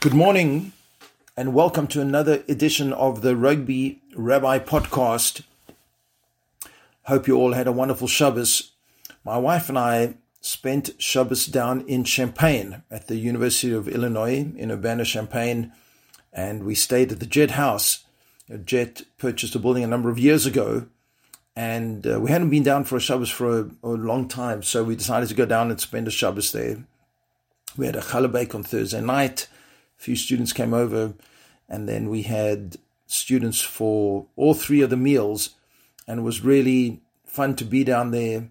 Good morning and welcome to another edition of the Rugby Rabbi podcast. Hope you all had a wonderful Shabbos. My wife and I spent Shabbos down in Champaign at the University of Illinois in Urbana-Champaign, and we stayed at the Jet House. Jet purchased a building a number of years ago, and uh, we hadn't been down for a Shabbos for a, a, long time, so we decided to go down and spend a Shabbos there. We had a challah bake on Thursday night. A few students came over, and then we had students for all three of the meals, and it was really fun to be down there.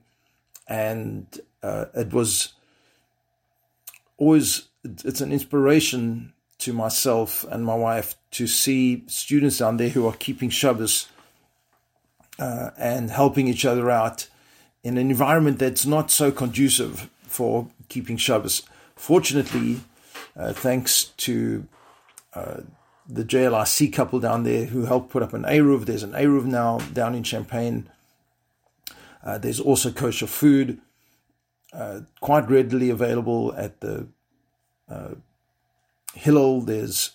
And uh, it was always it's an inspiration to myself and my wife to see students down there who are keeping Shabbos uh, and helping each other out in an environment that's not so conducive for keeping Shabbos. Fortunately, uh, thanks to uh, the JLRC couple down there who helped put up an Eruv. There's an Eruv now down in Champaign. Uh, there's also kosher food, uh, quite readily available at the uh, Hillel. There's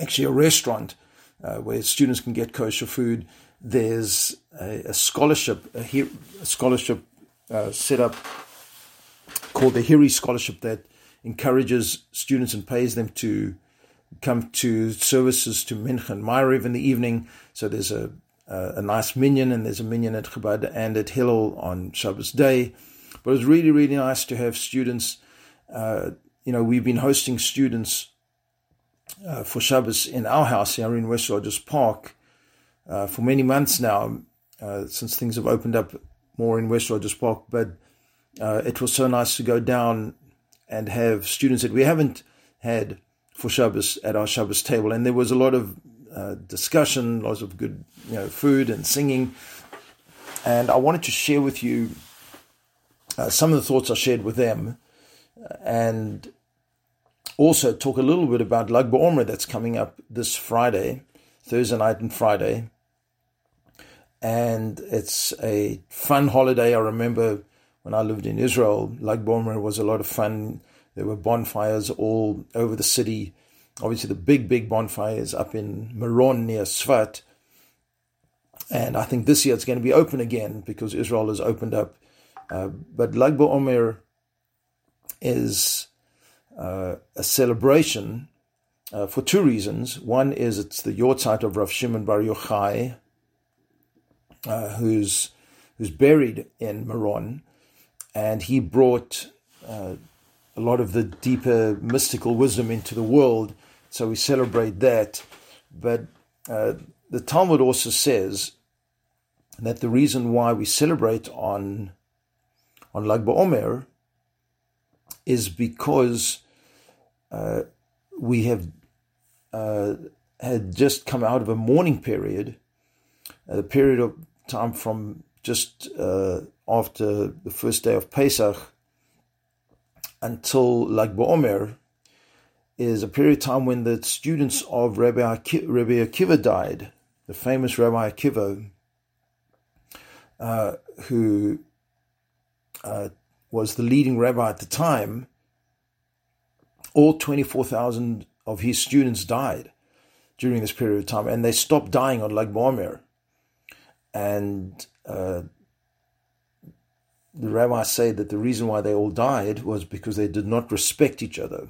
actually a restaurant uh, where students can get kosher food. There's a, a scholarship, a, a scholarship set up called the Hiri Scholarship that encourages students and pays them to come to services to Mincha and Ma'ariv in the evening. So there's a, a, a nice minyan and there's a minyan at Chabad and at Hillel on Shabbos day. But it was really, really nice to have students. Uh, you know, we've been hosting students uh, for Shabbos in our house here in West Rogers Park uh, for many months now, uh, since things have opened up more in West Rogers Park. But uh, it was so nice to go down and have students that we haven't had for Shabbos at our Shabbos table, and there was a lot of uh, discussion, lots of good, you know, food and singing. And I wanted to share with you uh, some of the thoughts I shared with them, and also talk a little bit about Lag BaOmer that's coming up this Friday, Thursday night and Friday. And it's a fun holiday. I remember when I lived in Israel, Lag BaOmer was a lot of fun. There were bonfires all over the city. Obviously, the big, big bonfires up in Meron near Sfat. And I think this year it's going to be open again because Israel has opened up. Uh, but Lag BaOmer is uh, a celebration uh, for two reasons. One is it's the yahrzeit of Rav Shimon Bar Yochai, uh, who's who's buried in Meron, and he brought uh, a lot of the deeper mystical wisdom into the world. So we celebrate that. But uh, the Talmud also says that the reason why we celebrate on on Lag BaOmer is because uh, we have uh, had just come out of a mourning period, a period of time from just uh, after the first day of Pesach until Lag BaOmer is a period of time when the students of Rabbi Akiva, Rabbi Akiva died, the famous Rabbi Akiva, uh, who uh, was the leading rabbi at the time. All 24,000 of his students died during this period of time, and they stopped dying on Lag BaOmer. And uh, the rabbis say that the reason why they all died was because they did not respect each other.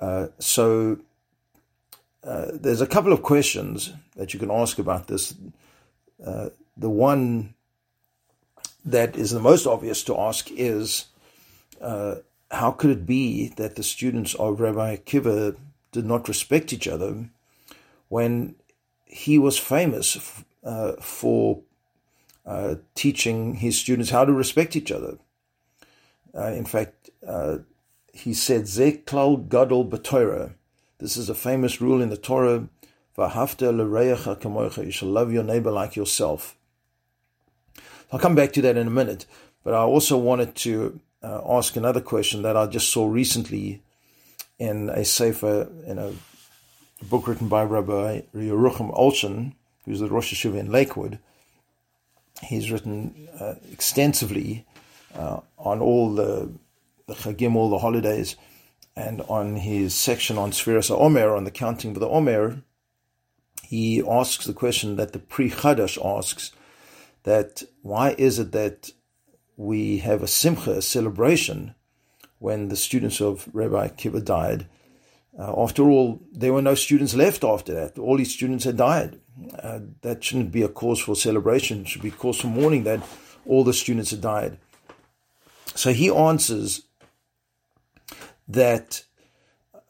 Uh, so uh, there's a couple of questions that you can ask about this. Uh, the one that is the most obvious to ask is uh, how could it be that the students of Rabbi Akiva did not respect each other when he was famous f- uh, for uh, teaching his students how to respect each other. Uh, in fact, uh, he said, Ze gadol b'Torah. This is a famous rule in the Torah. V'hafta l'reicha kamoicha. You shall love your neighbor like yourself. I'll come back to that in a minute, but I also wanted to uh, ask another question that I just saw recently in a sefer, in a book written by Rabbi Yerucham Olshin, who's the Rosh Yeshiva in Lakewood he's written uh, extensively uh, on all the, the Chagim, all the holidays, and on his section on Sfiras Omer, on the counting of the Omer, he asks the question that the Pri Chadash asks that why is it that we have a simcha, a celebration, when the students of Rabbi Akiva died? Uh, after all, there were no students left after that. All these students had died. Uh, that shouldn't be a cause for celebration. It should be a cause for mourning that all the students had died. So he answers that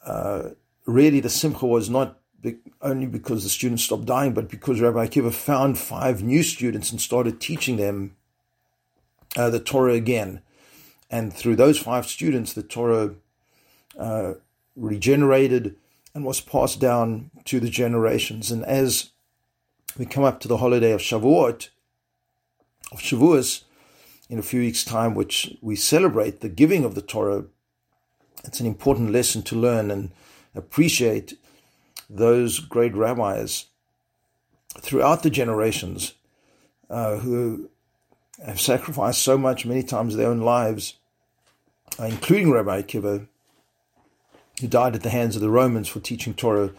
uh, really the simcha was not be- only because the students stopped dying, but because Rabbi Akiva found five new students and started teaching them uh, the Torah again. And through those five students, the Torah uh, regenerated and was passed down to the generations. And as we come up to the holiday of Shavuot, of Shavuos, in a few weeks' time, which we celebrate the giving of the Torah. It's an important lesson to learn and appreciate those great rabbis throughout the generations uh, who have sacrificed so much, many times their own lives, uh, including Rabbi Akiva, who died at the hands of the Romans for teaching Torah,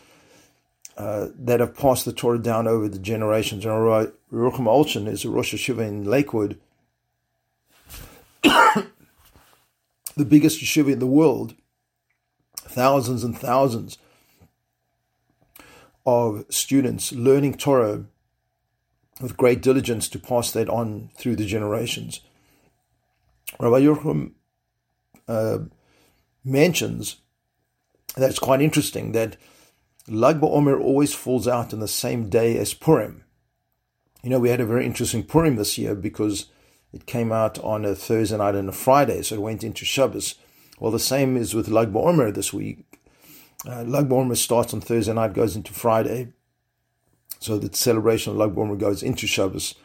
uh, that have passed the Torah down over the generations. And Rucham Olshin is a Rosh Yeshiva in Lakewood, the biggest yeshiva in the world, thousands and thousands of students learning Torah with great diligence to pass that on through the generations. Rabbi Yerucham uh, mentions that it's quite interesting that Lag BaOmer always falls out on the same day as Purim. You know, we had a very interesting Purim this year because it came out on a Thursday night and a Friday, so it went into Shabbos. Well, the same is with Lag BaOmer this week. Uh, Lag BaOmer starts on Thursday night, goes into Friday. So the celebration of Lag BaOmer goes into Shabbos.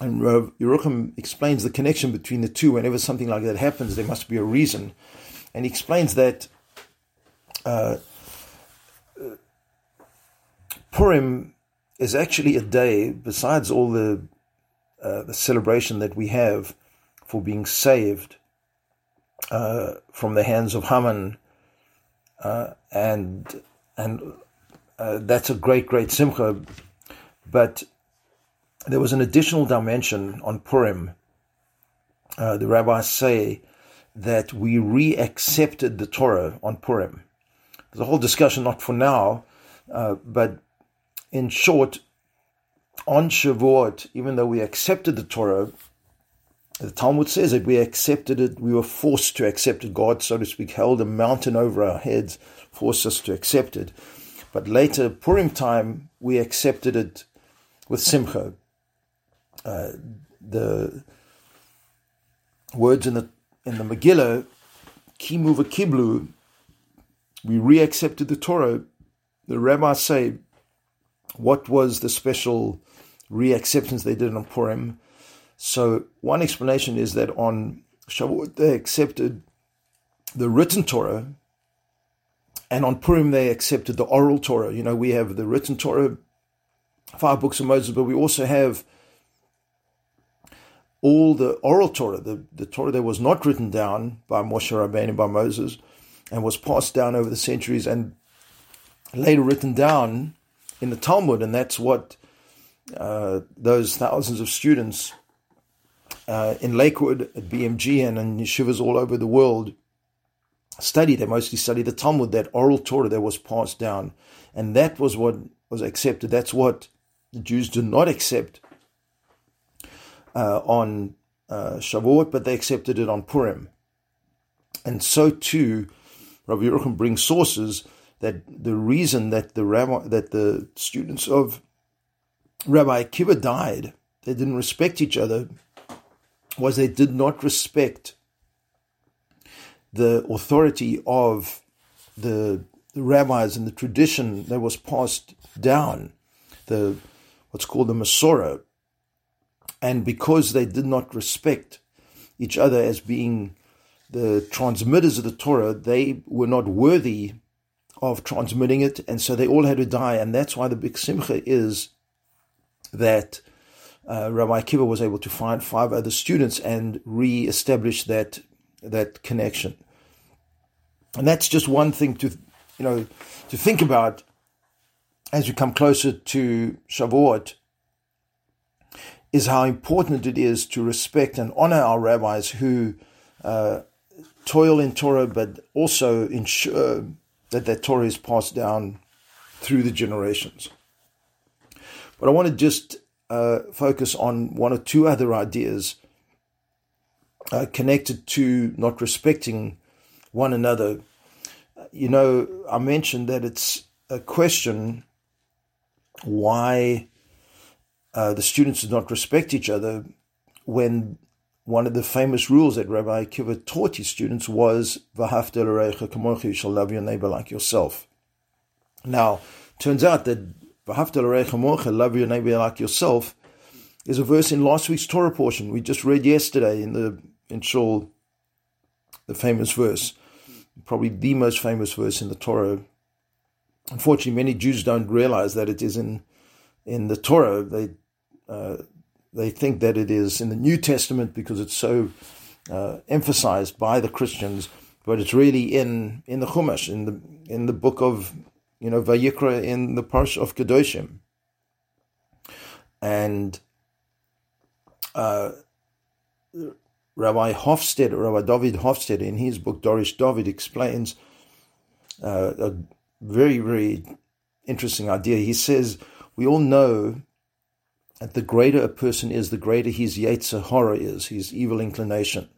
And Rav Yerucham explains the connection between the two. Whenever something like that happens, there must be a reason. And he explains that uh, Purim is actually a day, besides all the uh, the celebration that we have for being saved uh, from the hands of Haman, uh, and and uh, that's a great, great simcha. But there was an additional dimension on Purim. Uh, the rabbis say that we re-accepted the Torah on Purim. There's a whole discussion, not for now, but in short, on Shavuot, even though we accepted the Torah, the Talmud says that we accepted it, we were forced to accept it. God, so to speak, held a mountain over our heads, forced us to accept it. But later, Purim time, we accepted it with Simcha. Uh, the words in the in the Megillah, Kimu Kiblu, we re-accepted the Torah. The rabbis say, what was the special reacceptance they did on Purim. So one explanation is that on Shavuot they accepted the written Torah, and on Purim they accepted the oral Torah. You know, we have the written Torah, five books of Moses, but we also have all the oral Torah, the, the Torah that was not written down by Moshe Rabbeinu, by Moses, and was passed down over the centuries and later written down in the Talmud, and that's what uh, those thousands of students uh, in Lakewood at BMG and in yeshivas all over the world study. They mostly study the Talmud, that oral Torah that was passed down. And that was what was accepted. That's what the Jews do not accept uh, on uh, Shavuot, but they accepted it on Purim. And so too, Rabbi Yerucham brings sources that the reason that the rabbi, that the students of Rabbi Akiva died, they didn't respect each other, was they did not respect the authority of the, the rabbis and the tradition that was passed down, the what's called the Masorah. And because they did not respect each other as being the transmitters of the Torah, they were not worthy of transmitting it, and so they all had to die. And that's why the big simcha is that uh, Rabbi Akiva was able to find five other students and re-establish that that connection. And that's just one thing to, you know, to think about as we come closer to Shavuot, is how important it is to respect and honor our rabbis who uh, toil in Torah, but also ensure that that Torah is passed down through the generations. But I want to just uh, focus on one or two other ideas uh, connected to not respecting one another. You know, I mentioned that it's a question why uh, the students do not respect each other when one of the famous rules that Rabbi Akiva taught his students was "V'hafta l'reicha kamocha," you shall love your neighbor like yourself. Now, turns out that "V'hafta l'reicha kamocha," love your neighbor like yourself, is a verse in last week's Torah portion we just read yesterday in the in Shul, the famous verse, probably the most famous verse in the Torah. Unfortunately, many Jews don't realize that it is in in the Torah. They uh, they think that it is in the New Testament because it's so uh, emphasized by the Christians, but it's really in in the Chumash, in the in the book of you know Vayikra, in the Parsha of Kedoshim, and uh, Rabbi Hofstedter, Rabbi David Hofstedter, in his book Dorash David, explains uh, a very very interesting idea. He says we all know the greater a person is, the greater his Yetzer Hara is, his evil inclination.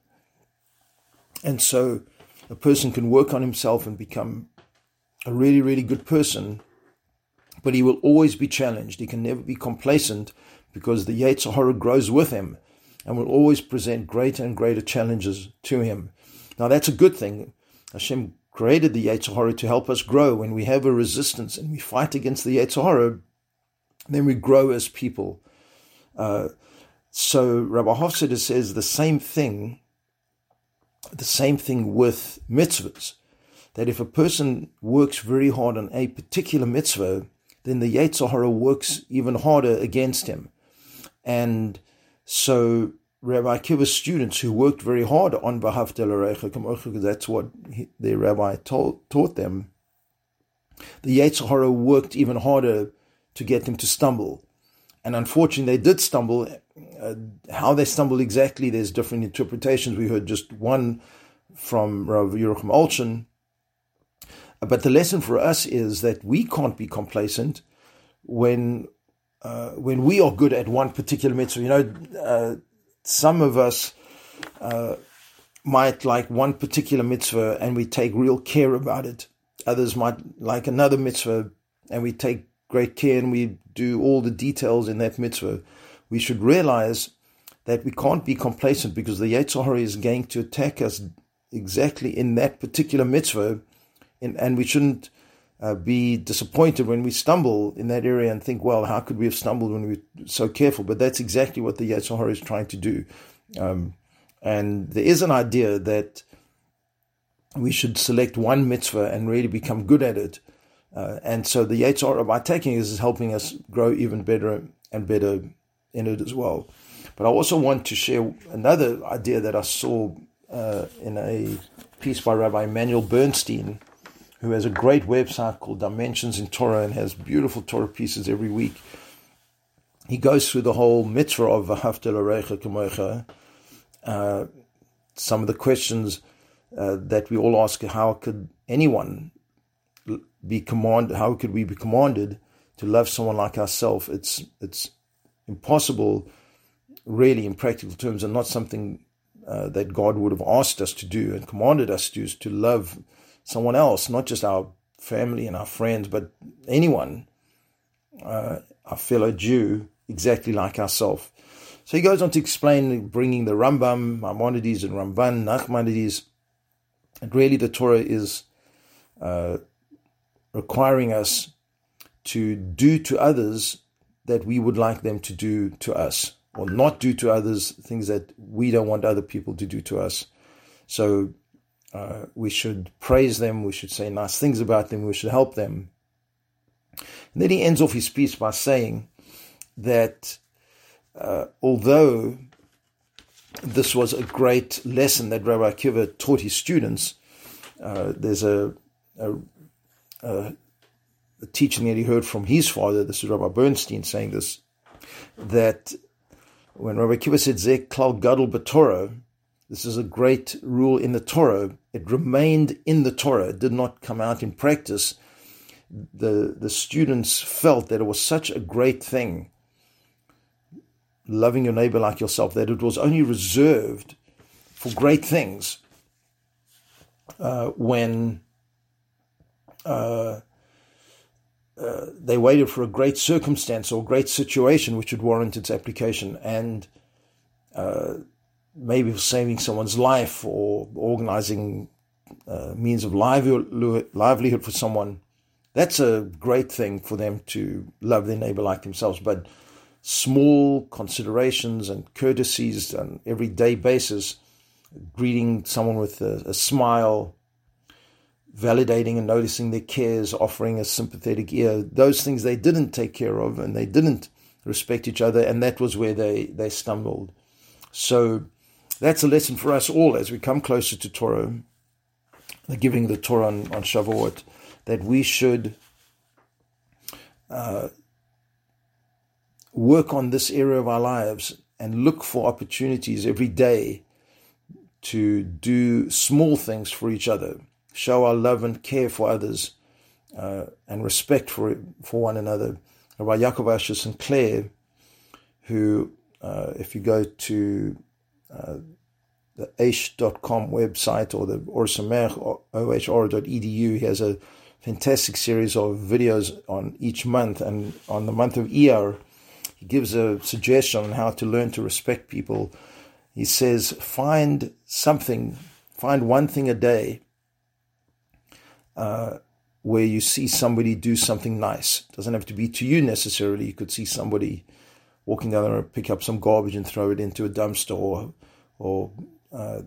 And so a person can work on himself and become a really, really good person, but he will always be challenged. He can never be complacent because the Yetzer Hara grows with him and will always present greater and greater challenges to him. Now that's a good thing. Hashem created the Yetzer Hara to help us grow. When we have a resistance and we fight against the Yetzer Hara, then we grow as people. Uh, so Rabbi Hofstedter says the same thing, the same thing with mitzvahs. That if a person works very hard on a particular mitzvah, then the Yetzer Hara works even harder against him. And so Rabbi Akiva's students who worked very hard on Bahaf because that's what he, their rabbi told, taught them, the Yetzer Hara worked even harder to get them to stumble. And unfortunately, they did stumble. Uh, how they stumbled exactly, there's different interpretations. We heard just one from Rav Yerucham Olshin. But the lesson for us is that we can't be complacent when uh, when we are good at one particular mitzvah. You know, uh, some of us uh, might like one particular mitzvah and we take real care about it. Others might like another mitzvah and we take great care and we do all the details in that mitzvah, we should realize that we can't be complacent because the Yetzer Hara is going to attack us exactly in that particular mitzvah, and, and we shouldn't uh, be disappointed when we stumble in that area and think, well, how could we have stumbled when we were so careful? But that's exactly what the Yetzer Hara is trying to do. Um, and there is an idea that we should select one mitzvah and really become good at it uh, and so the Yetzer Hara, by taking is helping us grow even better and better in it as well. But I also want to share another idea that I saw uh, in a piece by Rabbi Immanuel Bernstein, who has a great website called Dimensions in Torah and has beautiful Torah pieces every week. He goes through the whole mitzvah of l'reicha kamocha. Uh, some of the questions uh, that we all ask: How could anyone be commanded? How could we be commanded to love someone like ourselves? It's it's impossible, really, in practical terms, and not something uh, that God would have asked us to do and commanded us to is to love someone else, not just our family and our friends, but anyone, uh, our fellow Jew, exactly like ourselves. So he goes on to explain bringing the Rambam, Maimonides, and Ramban, Nachmanides, and really the Torah is. Uh, requiring us to do to others that we would like them to do to us, or not do to others things that we don't want other people to do to us. So uh, we should praise them, we should say nice things about them, we should help them. And then he ends off his piece by saying that uh, although this was a great lesson that Rabbi Akiva taught his students, uh, there's a, a, a teaching that he heard from his father, this is Rabbi Bernstein saying this, that when Rabbi Akiva said, Zek klal gadol b'Torah, this is a great rule in the Torah. It remained in the Torah, it did not come out in practice. The, the students felt that it was such a great thing, loving your neighbor like yourself, that it was only reserved for great things uh, when uh, uh, they waited for a great circumstance or great situation which would warrant its application. And uh, maybe for saving someone's life or organizing uh, means of livelihood for someone, that's a great thing for them to love their neighbor like themselves. But small considerations and courtesies on everyday basis, greeting someone with a, a smile, validating and noticing their cares, offering a sympathetic ear, those things they didn't take care of and they didn't respect each other, and that was where they, they stumbled. So that's a lesson for us all as we come closer to Torah, the giving the Torah on, on Shavuot, that we should uh, work on this area of our lives and look for opportunities every day to do small things for each other, show our love and care for others, uh, and respect for for one another. Rabbi Yaakov Asher Sinclair, who, uh, if you go to uh, the aish.com website or the Ohr Somayach, ohr.edu. He has a fantastic series of videos on each month. And on the month of Iyar, he gives a suggestion on how to learn to respect people. He says, find something, find one thing a day uh, where you see somebody do something nice. It doesn't have to be to you necessarily. You could see somebody walking down the road, pick up some garbage and throw it into a dumpster or or uh,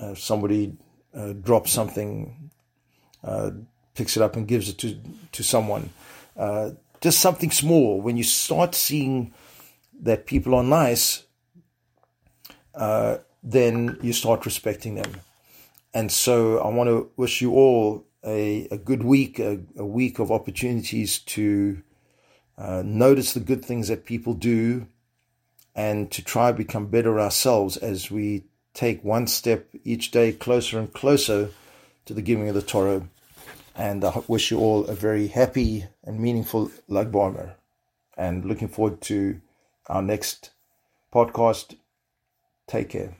uh, somebody uh, drops something, uh, picks it up and gives it to to someone. Uh, just something small. When you start seeing that people are nice, then you start respecting them. And so I want to wish you all a, a good week, a, a week of opportunities to uh, notice the good things that people do and to try to become better ourselves as we take one step each day closer and closer to the giving of the Torah. And I wish you all a very happy and meaningful Lag BaOmer. And looking forward to our next podcast. Take care.